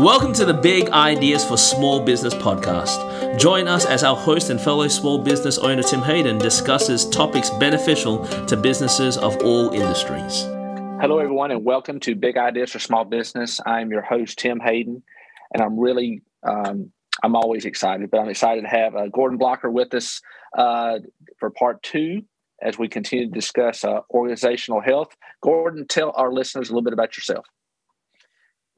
Welcome to the Big Ideas for Small Business podcast. Join us as our host and fellow small business owner Tim Hayden discusses topics beneficial to businesses of all industries. Hello, everyone, and welcome to Big Ideas for Small Business. I'm your host, Tim Hayden, and I'm really, um, I'm always excited, but I'm excited to have uh, Gordon Blocker with us uh, for part two as we continue to discuss uh, organizational health. Gordon, tell our listeners a little bit about yourself.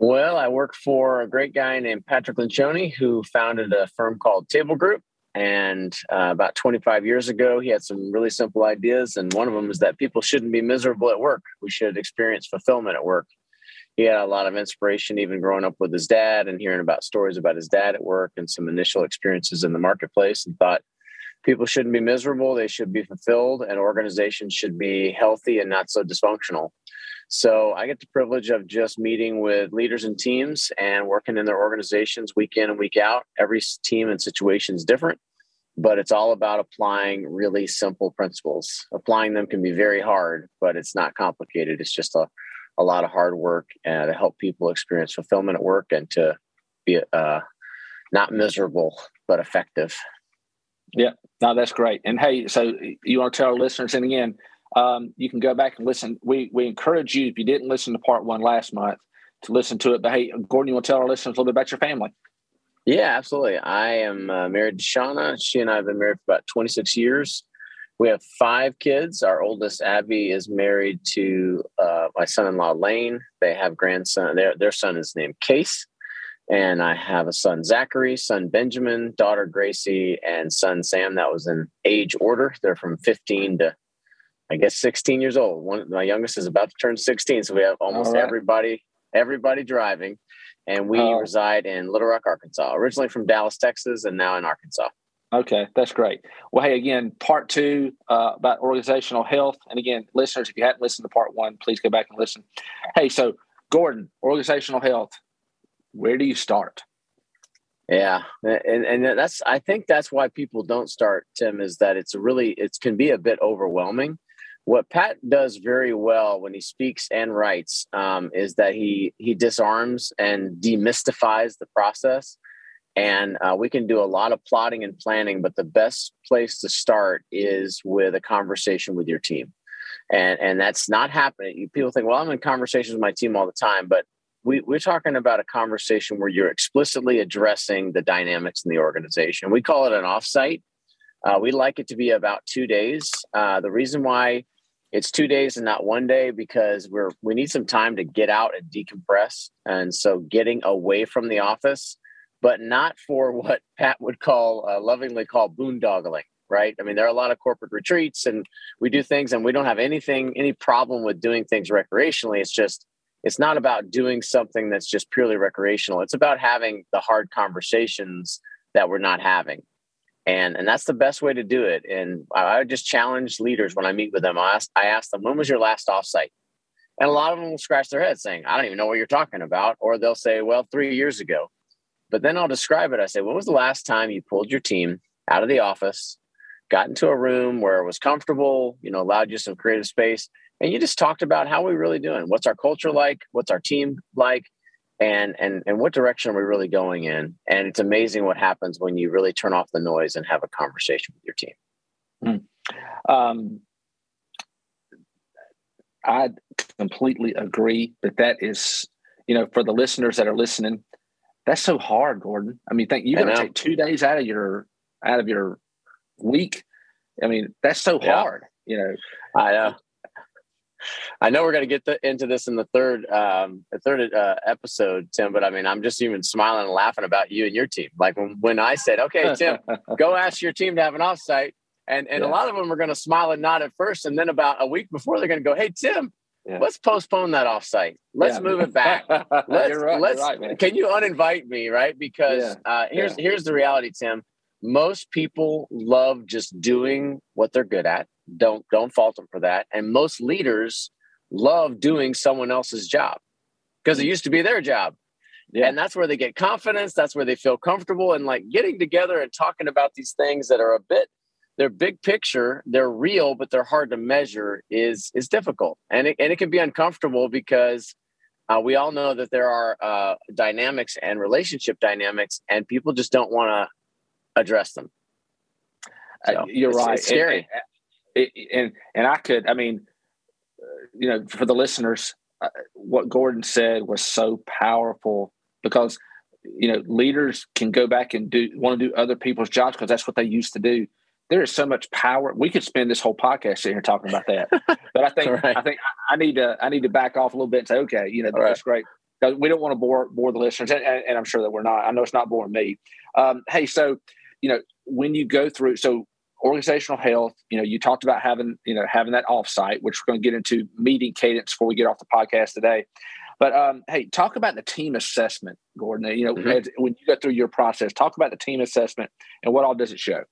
Well, I work for a great guy named Patrick Lencioni, who founded a firm called Table Group. And uh, about 25 years ago, he had some really simple ideas. And one of them is that people shouldn't be miserable at work. We should experience fulfillment at work. He had a lot of inspiration, even growing up with his dad and hearing about stories about his dad at work and some initial experiences in the marketplace, and thought people shouldn't be miserable. They should be fulfilled, and organizations should be healthy and not so dysfunctional. So I get the privilege of just meeting with leaders and teams and working in their organizations week in and week out. Every team and situation is different, but it's all about applying really simple principles. Applying them can be very hard, but it's not complicated. It's just a, a lot of hard work uh, to help people experience fulfillment at work and to be uh, not miserable, but effective. Yeah, no, that's great. And hey, so you want to tell our listeners, and again, um, you can go back and listen. We we encourage you if you didn't listen to part one last month to listen to it. But hey, Gordon, you want to tell our listeners a little bit about your family? Yeah, absolutely. I am uh, married to Shauna. She and I have been married for about 26 years. We have five kids. Our oldest, Abby, is married to uh, my son-in-law Lane. They have grandson. Their their son is named Case, and I have a son Zachary, son Benjamin, daughter Gracie, and son Sam. That was in age order. They're from 15 to I guess 16 years old. One my youngest is about to turn 16, so we have almost right. everybody everybody driving, and we oh. reside in Little Rock, Arkansas. Originally from Dallas, Texas, and now in Arkansas. Okay, that's great. Well, hey, again, part two uh, about organizational health, and again, listeners, if you hadn't listened to part one, please go back and listen. Hey, so Gordon, organizational health, where do you start? Yeah, and and that's I think that's why people don't start. Tim is that it's really it can be a bit overwhelming what Pat does very well when he speaks and writes um, is that he he disarms and demystifies the process, and uh, we can do a lot of plotting and planning. But the best place to start is with a conversation with your team, and and that's not happening. People think, well, I'm in conversations with my team all the time, but we, we're talking about a conversation where you're explicitly addressing the dynamics in the organization. We call it an offsite. Uh, we like it to be about two days. Uh, the reason why it's two days and not one day because we're we need some time to get out and decompress and so getting away from the office but not for what pat would call uh, lovingly call boondoggling right i mean there are a lot of corporate retreats and we do things and we don't have anything any problem with doing things recreationally it's just it's not about doing something that's just purely recreational it's about having the hard conversations that we're not having and and that's the best way to do it. And I would just challenge leaders when I meet with them. I ask, I ask them, when was your last offsite? And a lot of them will scratch their head saying, I don't even know what you're talking about. Or they'll say, well, three years ago. But then I'll describe it. I say, when was the last time you pulled your team out of the office, got into a room where it was comfortable, you know, allowed you some creative space, and you just talked about how we really doing? What's our culture like? What's our team like? and and and what direction are we really going in and it's amazing what happens when you really turn off the noise and have a conversation with your team mm. um, i completely agree but that is you know for the listeners that are listening that's so hard gordon i mean think you got to take two days out of your out of your week i mean that's so yeah. hard you know i know I know we're going to get the, into this in the third um, the third uh, episode, Tim. But I mean, I'm just even smiling and laughing about you and your team. Like when, when I said, "Okay, Tim, go ask your team to have an offsite," and and yeah. a lot of them are going to smile and nod at first, and then about a week before, they're going to go, "Hey, Tim." Yeah. Let's postpone that offsite. Let's yeah. move it back. Let's, right, let's, right, can you uninvite me? Right. Because uh, here's, here's the reality, Tim. Most people love just doing what they're good at don't don't fault them for that. And most leaders love doing someone else's job because it used to be their job. Yeah. And that's where they get confidence. That's where they feel comfortable. And like getting together and talking about these things that are a bit, they're big picture, they're real, but they're hard to measure is is difficult. And it, and it can be uncomfortable because Uh, we all know that there are uh, dynamics and relationship dynamics, and people just don't want to address them. Uh, you're it's, right. It's scary. And, and, and I could, I mean, uh, you know, for the listeners, uh, what Gordon said was so powerful because you know leaders can go back and do want to do other people's jobs because that's what they used to do there is so much power. We could spend this whole podcast sitting here talking about that, but I think right. I think I need to I need to back off a little bit and say, okay, you know, that's right. great. We don't want to bore bore the listeners, and, and, I'm sure that we're not. I know it's not boring me. Um, hey, so you know, when you go through, so organizational health, you know, you talked about having you know having that offsite, which we're going to get into meeting cadence before we get off the podcast today. But um, hey, talk about the team assessment, Gordon. You know, mm-hmm. as, when you go through your process, talk about the team assessment and what all does it show.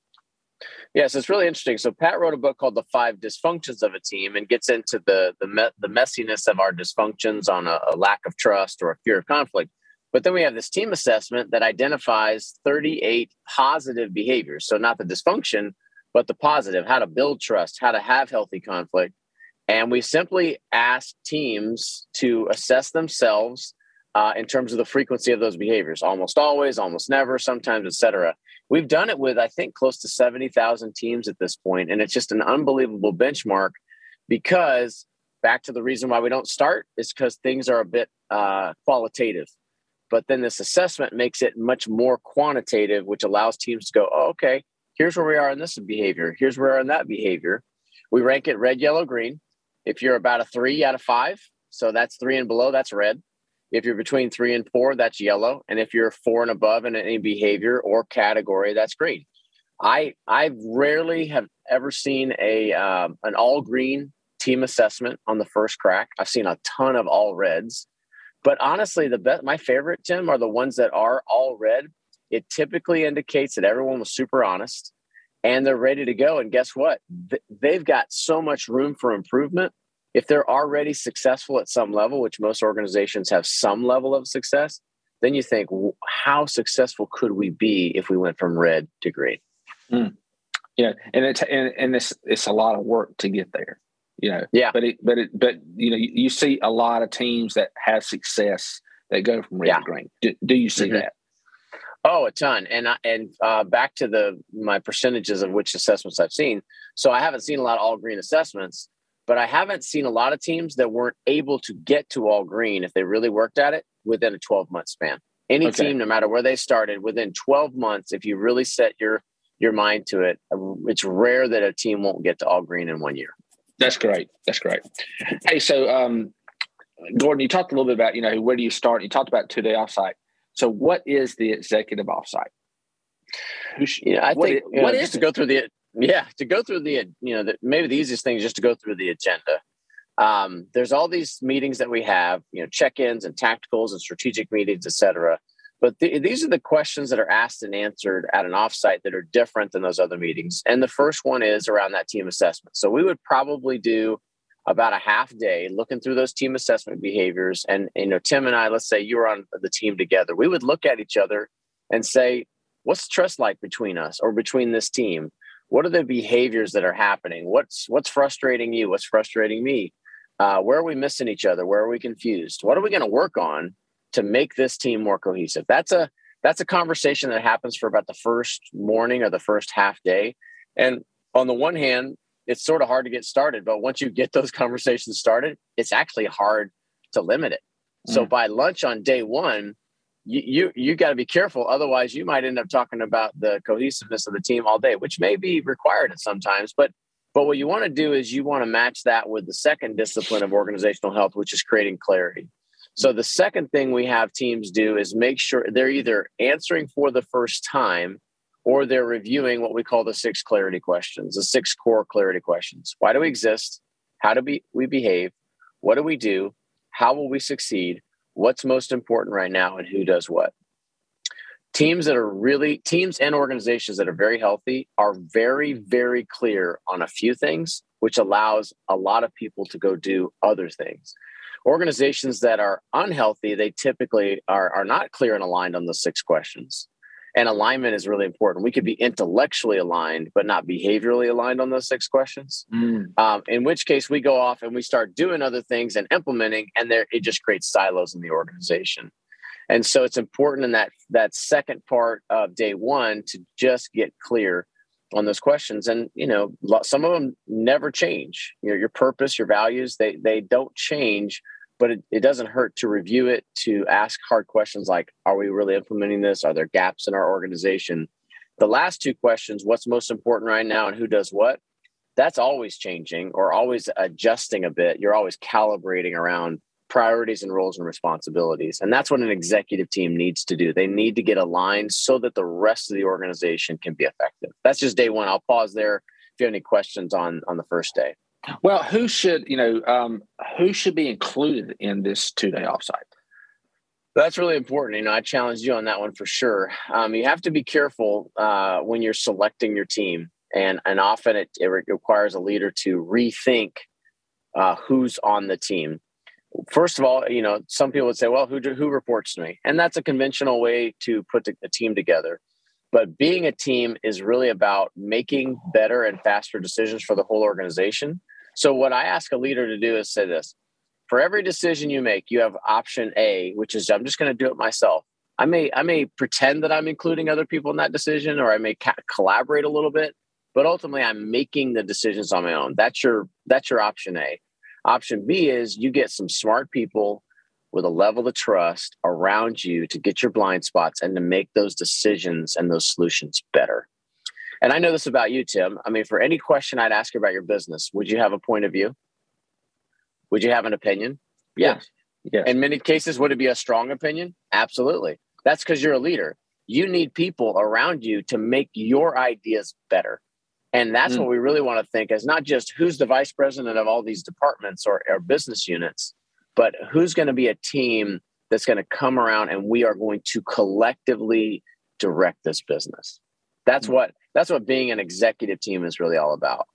Yes, it's really interesting. So Pat wrote a book called "The Five Dysfunctions of a Team" and gets into the the, me- the messiness of our dysfunctions on a, a lack of trust or a fear of conflict. But then we have this team assessment that identifies 38 positive behaviors. So not the dysfunction, but the positive, how to build trust, how to have healthy conflict. And we simply ask teams to assess themselves uh, in terms of the frequency of those behaviors, almost always, almost never, sometimes, etc. We've done it with, I think, close to 70,000 teams at this point, and it's just an unbelievable benchmark because back to the reason why we don't start is because things are a bit uh, qualitative. But then this assessment makes it much more quantitative, which allows teams to go, oh, okay, here's where we are in this behavior. Here's where we are in that behavior. We rank it red, yellow, green. If you're about a three out of five, so that's three and below, that's red. If you're between three and four, that's yellow. And if you're four and above in any behavior or category, that's green. I I rarely have ever seen a um, an all green team assessment on the first crack. I've seen a ton of all reds, but honestly, the best my favorite Tim are the ones that are all red. It typically indicates that everyone was super honest and they're ready to go. And guess what? They've got so much room for improvement if they're already successful at some level, which most organizations have some level of success, then you think, how successful could we be if we went from red to green? Mm. Yeah, and it's and, and it's it's a lot of work to get there. You know, yeah. But it but it but you know you, you see a lot of teams that have success that go from red yeah. to green. Do, do you see mm-hmm. that? Oh, a ton. And I, and uh, back to the my percentages of which assessments I've seen. So I haven't seen a lot of all green assessments, but I haven't seen a lot of teams that weren't able to get to all green if they really worked at it within a 12 month span. Any okay. team, no matter where they started, within 12 months, if you really set your your mind to it, uh, it's rare that a team won't get to all green in one year. That's great. That's great. Hey, so um, Gordon, you talked a little bit about you know where do you start? You talked about two day offsite. So, what is the executive offsite? Yeah, I what think is, what is to go through the yeah to go through the you know the, maybe the easiest thing is just to go through the agenda. Um, there's all these meetings that we have you know check-ins and tacticals and strategic meetings etc but th- these are the questions that are asked and answered at an offsite that are different than those other meetings. And the first one is around that team assessment. So we would probably do about a half day looking through those team assessment behaviors. And you know tim and i let's say you were on the team together we would look at each other and say what's trust like between us or between this team? What are the behaviors that are happening? What's what's frustrating you? What's frustrating me? Uh, where are we missing each other? Where are we confused? What are we going to work on to make this team more cohesive? That's a that's a conversation that happens for about the first morning or the first half day. And on the one hand it's sort of hard to get started but once you get those conversations started it's actually hard to limit it mm. so by lunch on day one you you, you got to be careful. Otherwise, you might end up talking about the cohesiveness of the team all day, which may be required at sometimes. But but what you want to do is you want to match that with the second discipline of organizational health, which is creating clarity. So the second thing we have teams do is make sure they're either answering for the first time or they're reviewing what we call the six clarity questions, the six core clarity questions. Why do we exist? How do we, we behave? What do we do? How will we succeed? what's most important right now and who does what teams that are really teams and organizations that are very healthy are very mm. very clear on a few things which allows a lot of people to go do other things organizations that are unhealthy they typically are, are not clear and aligned on the six questions And alignment is really important. We could be intellectually aligned, but not behaviorally aligned on those six questions. Mm. Um, in which case, we go off and we start doing other things and implementing, and there it just creates silos in the organization. And so it's important in that that second part of day one to just get clear on those questions and you know some of them never change you know, your purpose your values they they don't change but it, it doesn't hurt to review it to ask hard questions like are we really implementing this are there gaps in our organization the last two questions what's most important right now and who does what that's always changing or always adjusting a bit you're always calibrating around priorities and roles and responsibilities. And that's what an executive team needs to do. They need to get aligned so that the rest of the organization can be effective. That's just day one. I'll pause there if you have any questions on on the first day. Well, who should, you know, um, who should be included in this two day offsite? That's really important. You know, I challenge you on that one for sure. Um, you have to be careful uh, when you're selecting your team, and and often it, it requires a leader to rethink uh, who's on the team first of all, you know, some people would say, well, who, who reports to me? And that's a conventional way to put a team together. But being a team is really about making better and faster decisions for the whole organization. So, what I ask a leader to do is say this for every decision you make, you have option A, which is I'm just going to do it myself. I may I may pretend that I'm including other people in that decision, or I may ca- collaborate a little bit, but ultimately I'm making the decisions on my own. That's your that's your option A. Option B is you get some smart people with a level of trust around you to get your blind spots and to make those decisions and those solutions better. And I know this about you, Tim. I mean, for any question I'd ask you about your business, would you have a point of view? Would you have an opinion? Yes. yes. In many cases, would it be a strong opinion? Absolutely. That's because you're a leader. You need people around you to make your ideas better. And that's mm. what we really want to think is not just who's the vice president of all these departments or, or business units, but who's going to be a team that's going to come around and we are going to collectively direct this business. That's mm. what that's what being an executive team is really all about.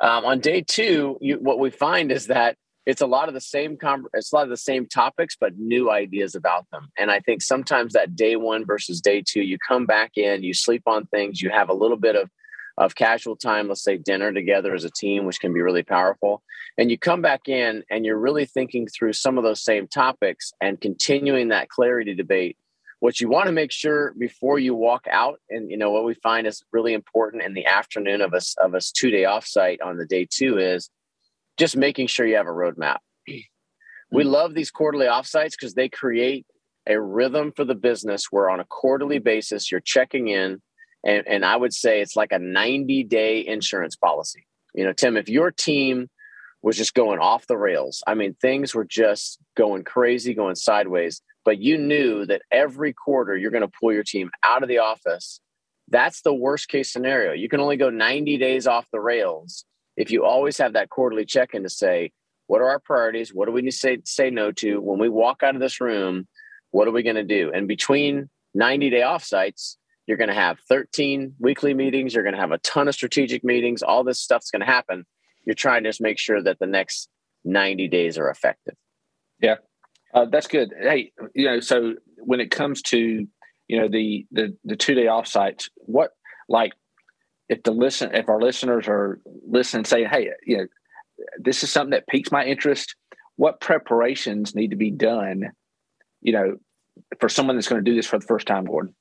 Um, on day two, you, what we find is that it's a lot of the same com- it's a lot of the same topics but new ideas about them and i think sometimes that day one versus day two you come back in you sleep on things you have a little bit of of casual time, let's say dinner together as a team, which can be really powerful. And you come back in and you're really thinking through some of those same topics and continuing that clarity debate. What you want to make sure before you walk out, and you know what we find is really important in the afternoon of us of us two day offsite on the day two is just making sure you have a roadmap. We love these quarterly offsites because they create a rhythm for the business where on a quarterly basis you're checking in and, and I would say it's like a 90 day insurance policy. You know, Tim, if your team was just going off the rails, I mean, things were just going crazy, going sideways, but you knew that every quarter you're going to pull your team out of the office. That's the worst case scenario. You can only go 90 days off the rails if you always have that quarterly check in to say, what are our priorities? What do we need to say, say no to? When we walk out of this room, what are we going to do? And between 90 day offsites, you're going to have 13 weekly meetings. You're going to have a ton of strategic meetings. All this stuff's going to happen. You're trying to just make sure that the next 90 days are effective. Yeah, uh, that's good. Hey, you know, so when it comes to you know the the the two day offsites, what like if the listen if our listeners are listening, saying, hey, you know, this is something that piques my interest. What preparations need to be done? You know, for someone that's going to do this for the first time, Gordon.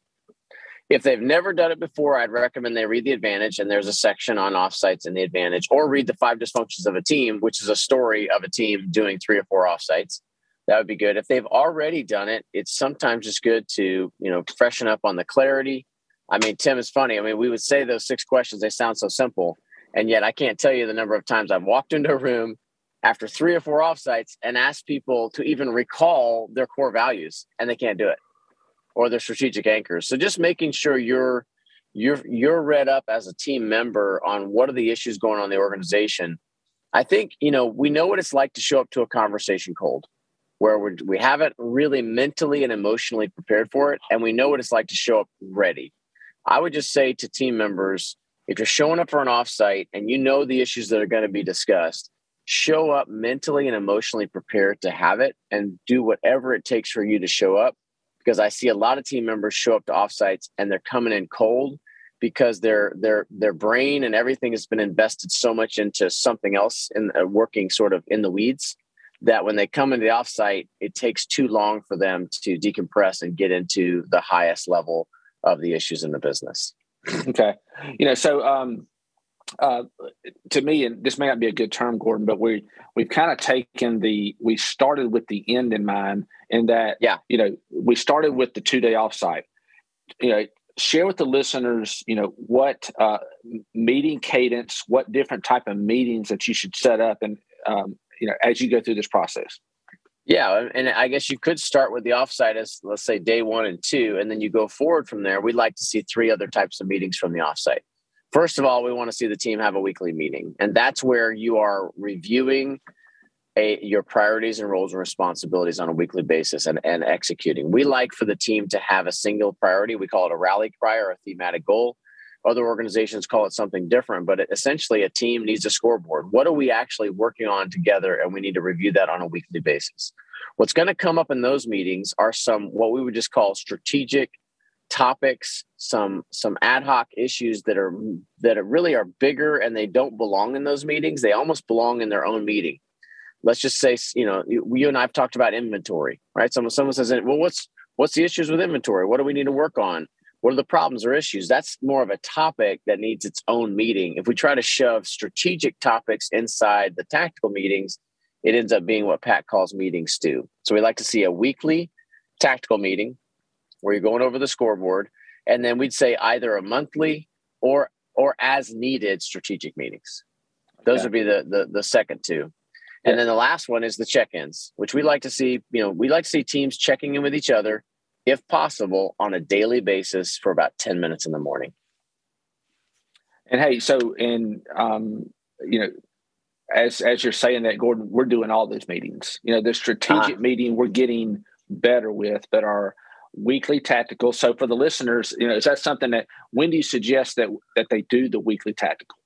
If they've never done it before, I'd recommend they read The Advantage, and there's a section on offsites in The Advantage, or read The Five Dysfunctions of a Team, which is a story of a team doing three or four offsites. That would be good. If they've already done it, it's sometimes just good to, you know, freshen up on the clarity. I mean, Tim is funny. I mean, we would say those six questions, they sound so simple. And yet I can't tell you the number of times I've walked into a room after three or four offsites and asked people to even recall their core values, and they can't do it or their strategic anchors. So just making sure you're you're you're read up as a team member on what are the issues going on in the organization. I think you know we know what it's like to show up to a conversation cold, where we're, we haven't really mentally and emotionally prepared for it, and we know what it's like to show up ready. I would just say to team members, if you're showing up for an offsite and you know the issues that are going to be discussed, show up mentally and emotionally prepared to have it, and do whatever it takes for you to show up because I see a lot of team members show up to offsites and they're coming in cold because their their their brain and everything has been invested so much into something else and uh, working sort of in the weeds that when they come into the offsite, it takes too long for them to decompress and get into the highest level of the issues in the business. Okay, you know, so um, uh, to me, and this may not be a good term, Gordon, but we we've kind of taken the we started with the end in mind, in that yeah, you know, we started with the two day offsite. You know, share with the listeners, you know, what uh, meeting cadence, what different type of meetings that you should set up, and um, you know, as you go through this process. Yeah, um, and I guess you could start with the offsite as let's say day one and two, and then you go forward from there. We'd like to see three other types of meetings from the offsite. First of all, we want to see the team have a weekly meeting, and that's where you are reviewing a, your priorities and roles and responsibilities on a weekly basis and, and executing. We like for the team to have a single priority. We call it a rally cry or a thematic goal. Other organizations call it something different, but it, essentially, a team needs a scoreboard. What are we actually working on together? And we need to review that on a weekly basis. What's going to come up in those meetings are some what we would just call strategic topics, some some ad hoc issues that are that are really are bigger and they don't belong in those meetings. They almost belong in their own meeting let's just say you know you and i've talked about inventory right someone someone says well what's what's the issues with inventory what do we need to work on what are the problems or issues? That's more of a topic that needs its own meeting. If we try to shove strategic topics inside the tactical meetings it ends up being what pat calls meeting stew. So we like to see a weekly tactical meeting where you're going over the scoreboard and then we'd say either a monthly or or as needed strategic meetings. Those okay. would be the, the the second two. And then the last one is the check-ins, which we like to see, you know, we like to see teams checking in with each other if possible on a daily basis for about 10 minutes in the morning. And hey, so in um, you know, as as you're saying that, Gordon, we're doing all those meetings. You know, the strategic uh, meeting we're getting better with, but our weekly tactical. So for the listeners, you know, is that something that when do you suggest that that they do the weekly tactical?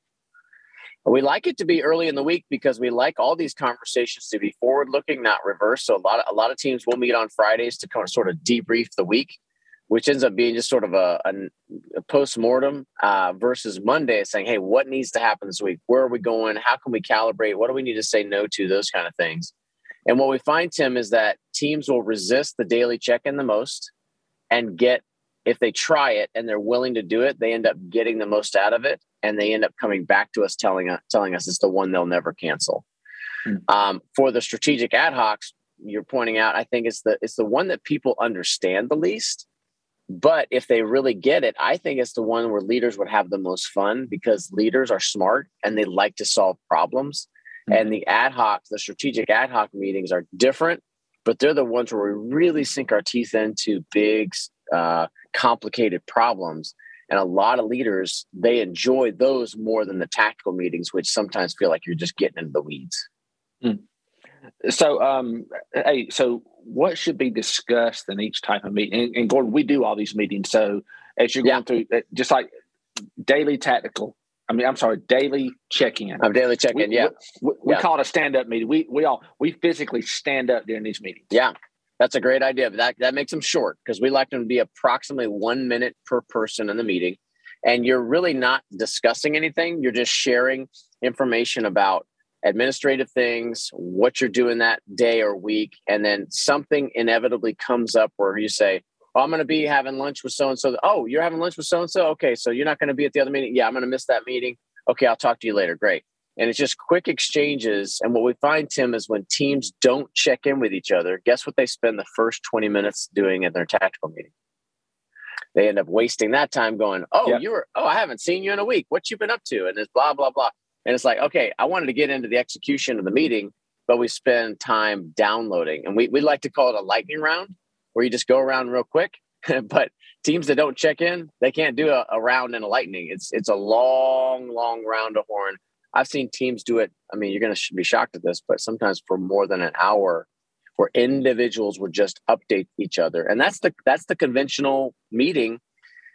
We like it to be early in the week because we like all these conversations to be forward looking, not reverse. So a lot of a lot of teams will meet on Fridays to kind of sort of debrief the week, which ends up being just sort of a, a, a post mortem uh, versus Monday, saying, "Hey, what needs to happen this week? Where are we going? How can we calibrate? What do we need to say no to? Those kind of things." And what we find, Tim, is that teams will resist the daily check in the most and get if they try it and they're willing to do it, they end up getting the most out of it, and they end up coming back to us telling us telling us it's the one they'll never cancel. Mm-hmm. Um, for the strategic ad hocs, you're pointing out, I think it's the it's the one that people understand the least. But if they really get it, I think it's the one where leaders would have the most fun because leaders are smart and they like to solve problems. Mm-hmm. And the ad hoc, the strategic ad hoc meetings are different, but they're the ones where we really sink our teeth into big uh, complicated problems and a lot of leaders they enjoy those more than the tactical meetings which sometimes feel like you're just getting into the weeds mm. so um hey so what should be discussed in each type of meeting and, and gordon we do all these meetings so as you're going through uh, just like daily tactical I mean, I'm sorry, daily check-in. I'm daily check-in. yeah, we, we, we yeah. call it a stand-up meeting. We we all we physically stand up during these meetings. Yeah, that's a great idea. But that, that makes them short because we like them to be approximately one minute per person in the meeting. And you're really not discussing anything. You're just sharing information about administrative things, what you're doing that day or week. And then something inevitably comes up where you say, oh, I'm going to be having lunch with so and so. Oh, you're having lunch with so and so? Okay. So you're not going to be at the other meeting? Yeah, I'm going to miss that meeting. Okay. I'll talk to you later. Great. And it's just quick exchanges. And what we find, Tim, is when teams don't check in with each other, guess what they spend the first 20 minutes doing in their tactical meeting? They end up wasting that time going, Oh, yeah. you were, oh, I haven't seen you in a week. What you been up to? And it's blah, blah, blah. And it's like, okay, I wanted to get into the execution of the meeting, but we spend time downloading. And we, we like to call it a lightning round where you just go around real quick. but teams that don't check in, they can't do a, a round in a lightning. It's it's a long, long round of horn I've seen teams do it. I mean, you're going to be shocked at this, but sometimes for more than an hour, where individuals would just update each other, and that's the that's the conventional meeting,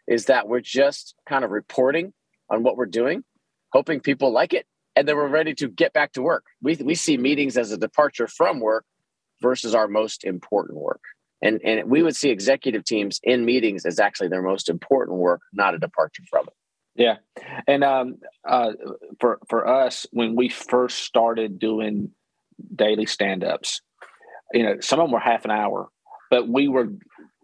is that we're just kind of reporting on what we're doing, hoping people like it, and then we're ready to get back to work. We we see meetings as a departure from work versus our most important work, And and we would see executive teams in meetings as actually their most important work, not a departure from it. Yeah, and um, uh, for for us, when we first started doing daily stand ups, you know, some of them were half an hour, but we were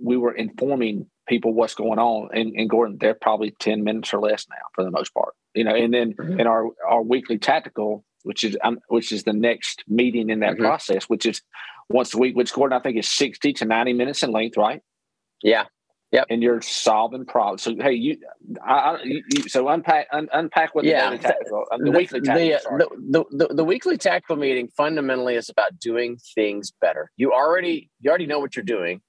we were informing people what's going on. And, and Gordon, they're probably ten minutes or less now for the most part. You know, and then mm-hmm. in our our weekly tactical, which is um, which is the next meeting in that mm-hmm. process, which is once a week, which Gordon I think is sixty to ninety minutes in length, right? Yeah, Yep. And you're solving problems. So hey, you, I, you, you so unpack un, unpack what the yeah. tactical, uh, the, the, weekly tactical. The, the, the, the, weekly tactical meeting fundamentally is about doing things better. You already you already know what you're doing.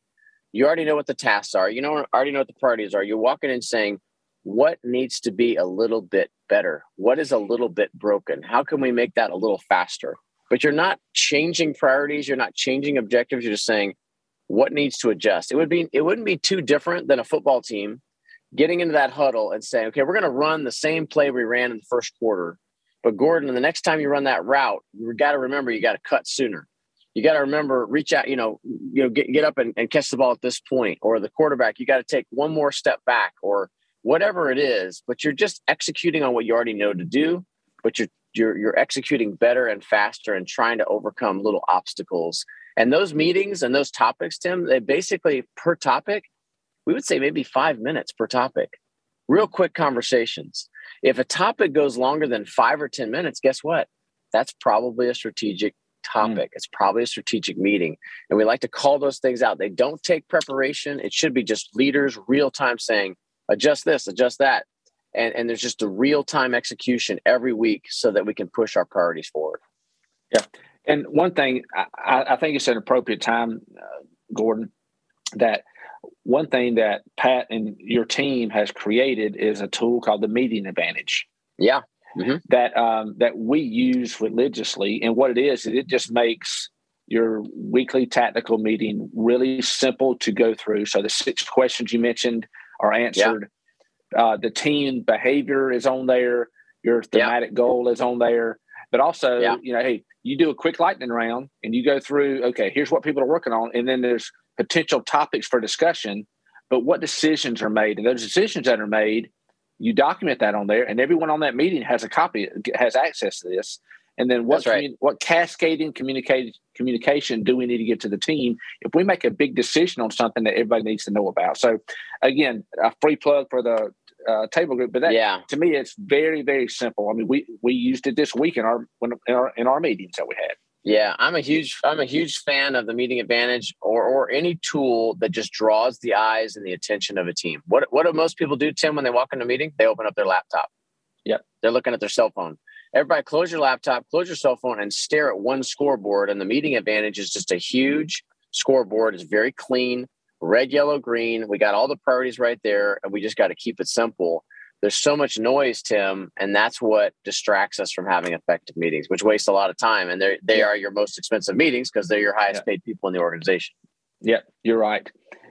You already know what the tasks are. You know already know what the priorities are. You're walking in saying, what needs to be a little bit better? What is a little bit broken? How can we make that a little faster? But you're not changing priorities. You're not changing objectives. You're just saying, what needs to adjust. It would be it wouldn't be too different than a football team getting into that huddle and saying, okay, we're going to run the same play we ran in the first quarter. But Gordon, the next time you run that route, you got to remember you got to cut sooner. You got to remember, reach out, you know, you know, get, get up and, and catch the ball at this point, or the quarterback, you got to take one more step back, or whatever it is. But you're just executing on what you already know to do, but you're you're you're executing better and faster and trying to overcome little obstacles and those meetings and those topics, Tim, they basically per topic, we would say maybe five minutes per topic, real quick conversations. If a topic goes longer than five or 10 minutes, guess what? That's probably a strategic topic. Mm. It's probably a strategic meeting. And we like to call those things out. They don't take preparation. It should be just leaders real time saying, adjust this, adjust that. And, and there's just a real time execution every week so that we can push our priorities forward. Yeah. And one thing, I, I think it's an appropriate time, uh, Gordon, that one thing that Pat and your team has created is a tool called the Meeting Advantage. Yeah. Mm-hmm. That um, that we use religiously, and what it is, is it just makes your weekly tactical meeting really simple to go through. So the six questions you mentioned are answered. Yeah. Uh, the team behavior is on there. Your thematic yeah. goal is on there. But also, yeah. you know, hey, you do a quick lightning round and you go through, okay, here's what people are working on. And then there's potential topics for discussion, but what decisions are made. And those decisions that are made, you document that on there, and everyone on that meeting has a copy, has access to this. And then what right. commun- what cascading communicate, communication do we need to get to the team if we make a big decision on something that everybody needs to know about? So, again, a free plug for the uh, table group. But that, yeah. to me, it's very, very simple. I mean, we we used it this week in our when in our in our meetings that we had. Yeah, I'm a huge I'm a huge fan of the meeting advantage or or any tool that just draws the eyes and the attention of a team. What what do most people do, Tim, when they walk into a meeting? They open up their laptop. Yep. They're looking at their cell phone. Everybody close your laptop, close your cell phone, and stare at one scoreboard. And the meeting advantage is just a huge scoreboard. It's very clean red, yellow, green. We got all the priorities right there, and we just got to keep it simple. There's so much noise, Tim, and that's what distracts us from having effective meetings, which wastes a lot of time. And they they yeah. are your most expensive meetings because they're your highest yeah. paid people in the organization. Yeah, you're right.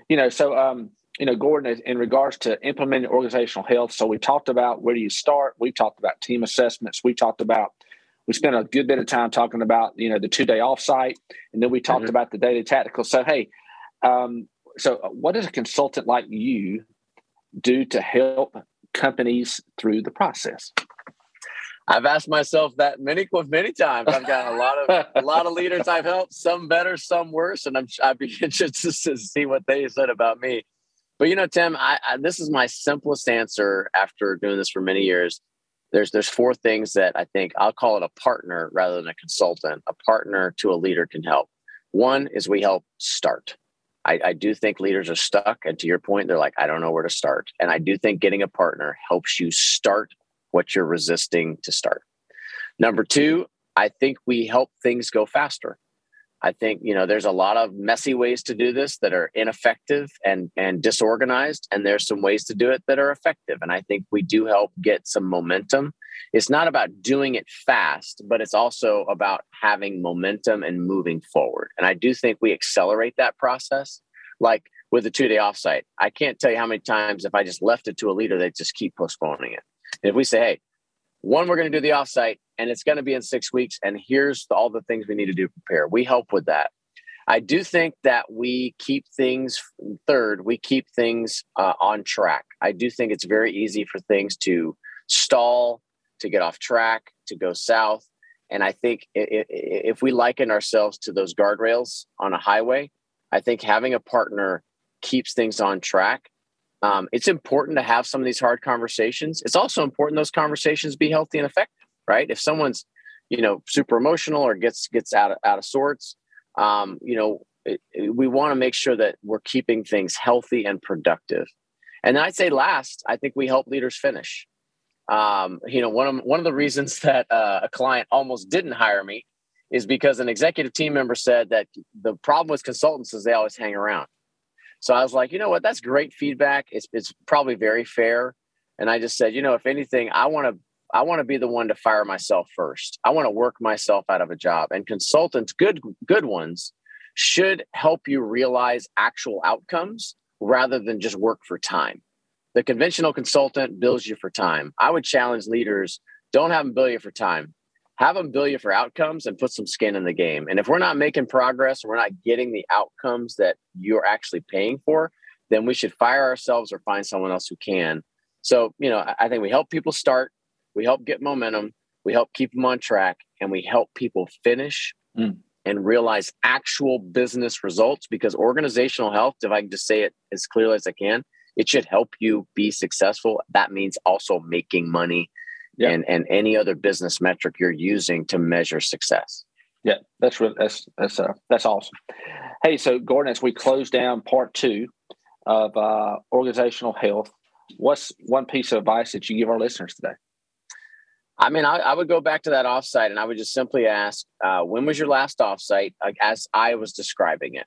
You know, so um, you know, Gordon, in regards to implementing organizational health, so we talked about where do you start. We talked about team assessments. We talked about we spent a good bit of time talking about you know the two day offsite, and then we talked mm-hmm. about the daily tactical. So hey, um, so uh, what does a consultant like you do to help companies through the process? I've asked myself that many many times. I've got a lot of a lot of leaders I've helped, some better, some worse, and I'm I'd be interested to see what they said about me. But you know, Tim, I, I, this is my simplest answer after doing this for many years. There's there's four things that I think I'll call it a partner rather than a consultant. A partner to a leader can help. One is we help start. I, I, do think leaders are stuck. And to your point, they're like, I don't know where to start. And I do think getting a partner helps you start what you're resisting to start. Number two, I think we help things go faster. I think you know there's a lot of messy ways to do this that are ineffective and and disorganized, and there's some ways to do it that are effective. And I think we do help get some momentum. It's not about doing it fast, but it's also about having momentum and moving forward. And I do think we accelerate that process, like with the two day offsite. I can't tell you how many times if I just left it to a leader, they just keep postponing it. And if we say, hey, one, we're going to do the offsite and it's going to be in six weeks. And here's the, all the things we need to do to prepare. We help with that. I do think that we keep things third, we keep things uh, on track. I do think it's very easy for things to stall, to get off track, to go south. And I think if we liken ourselves to those guardrails on a highway, I think having a partner keeps things on track. Um, it's important to have some of these hard conversations. It's also important those conversations be healthy and effective, right? If someone's, you know, super emotional or gets gets out of, out of sorts, um, you know, it, it, we want to make sure that we're keeping things healthy and productive. And I'd say last, I think we help leaders finish. Um, you know, one of one of the reasons that uh, a client almost didn't hire me is because an executive team member said that the problem with consultants is they always hang around. So I was like, you know what, that's great feedback. It's it's probably very fair. And I just said, you know, if anything, I want to I want to be the one to fire myself first. I want to work myself out of a job. And consultants, good good ones, should help you realize actual outcomes rather than just work for time. The conventional consultant bills you for time. I would challenge leaders don't have them bill you for time. Have them bill you for outcomes and put some skin in the game. And if we're not making progress, we're not getting the outcomes that you're actually paying for, then we should fire ourselves or find someone else who can. So, you know, I think we help people start, we help get momentum, we help keep them on track, and we help people finish mm. and realize actual business results because organizational health, if I can just say it as clearly as I can, it should help you be successful. That means also making money yeah. and, and any other business metric you're using to measure success. Yeah, that's really, that's that's uh, that's awesome. Hey, so Gordon, as we close down part two of uh, organizational health, what's one piece of advice that you give our listeners today? I mean, I, I would go back to that offsite and I would just simply ask, uh, when was your last offsite, as I was describing it?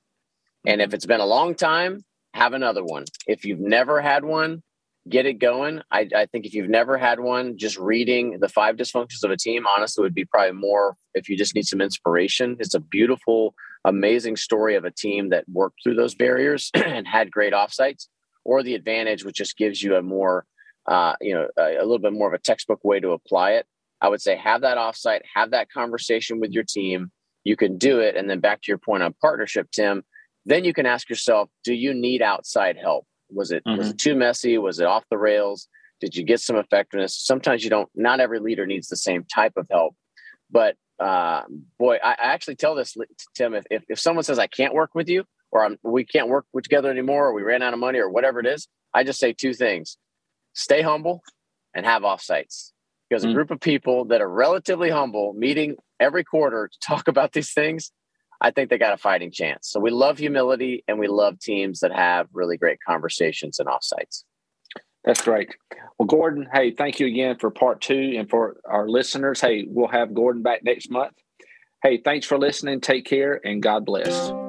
And if it's been a long time, have another one. If you've never had one, get it going. I, I, think if you've never had one, just reading the five dysfunctions of a team, honestly, would be probably more if you just need some inspiration. It's a beautiful, amazing story of a team that worked through those barriers and had great offsites, or the advantage, which just gives you a more, uh, you know, a, a little bit more of a textbook way to apply it. I would say have that offsite, have that conversation with your team. You can do it. And then back to your point on partnership, Tim, then you can ask yourself, do you need outside help? Was it mm-hmm. was it too messy? Was it off the rails? Did you get some effectiveness? Sometimes you don't. Not every leader needs the same type of help, but uh, boy, I, I, actually tell this Tim. If, if, if someone says I can't work with you, or I'm, we can't work together anymore, or we ran out of money, or whatever it is, I just say two things: stay humble and have offsites. Because mm-hmm. a mm. group of people that are relatively humble, meeting every quarter to talk about these things, I think they got a fighting chance. So we love humility and we love teams that have really great conversations and offsites. That's great. Well, Gordon, hey, thank you again for part two. And for our listeners, hey, we'll have Gordon back next month. Hey, thanks for listening. Take care and God bless.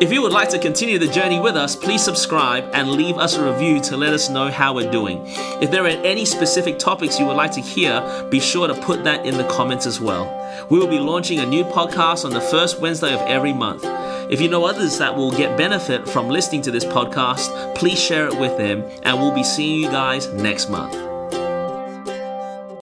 If you would like to continue the journey with us, please subscribe and leave us a review to let us know how we're doing. If there are any specific topics you would like to hear, be sure to put that in the comments as well. We will be launching a new podcast on the first Wednesday of every month. If you know others that will get benefit from listening to this podcast, please share it with them, and we'll be seeing you guys next month.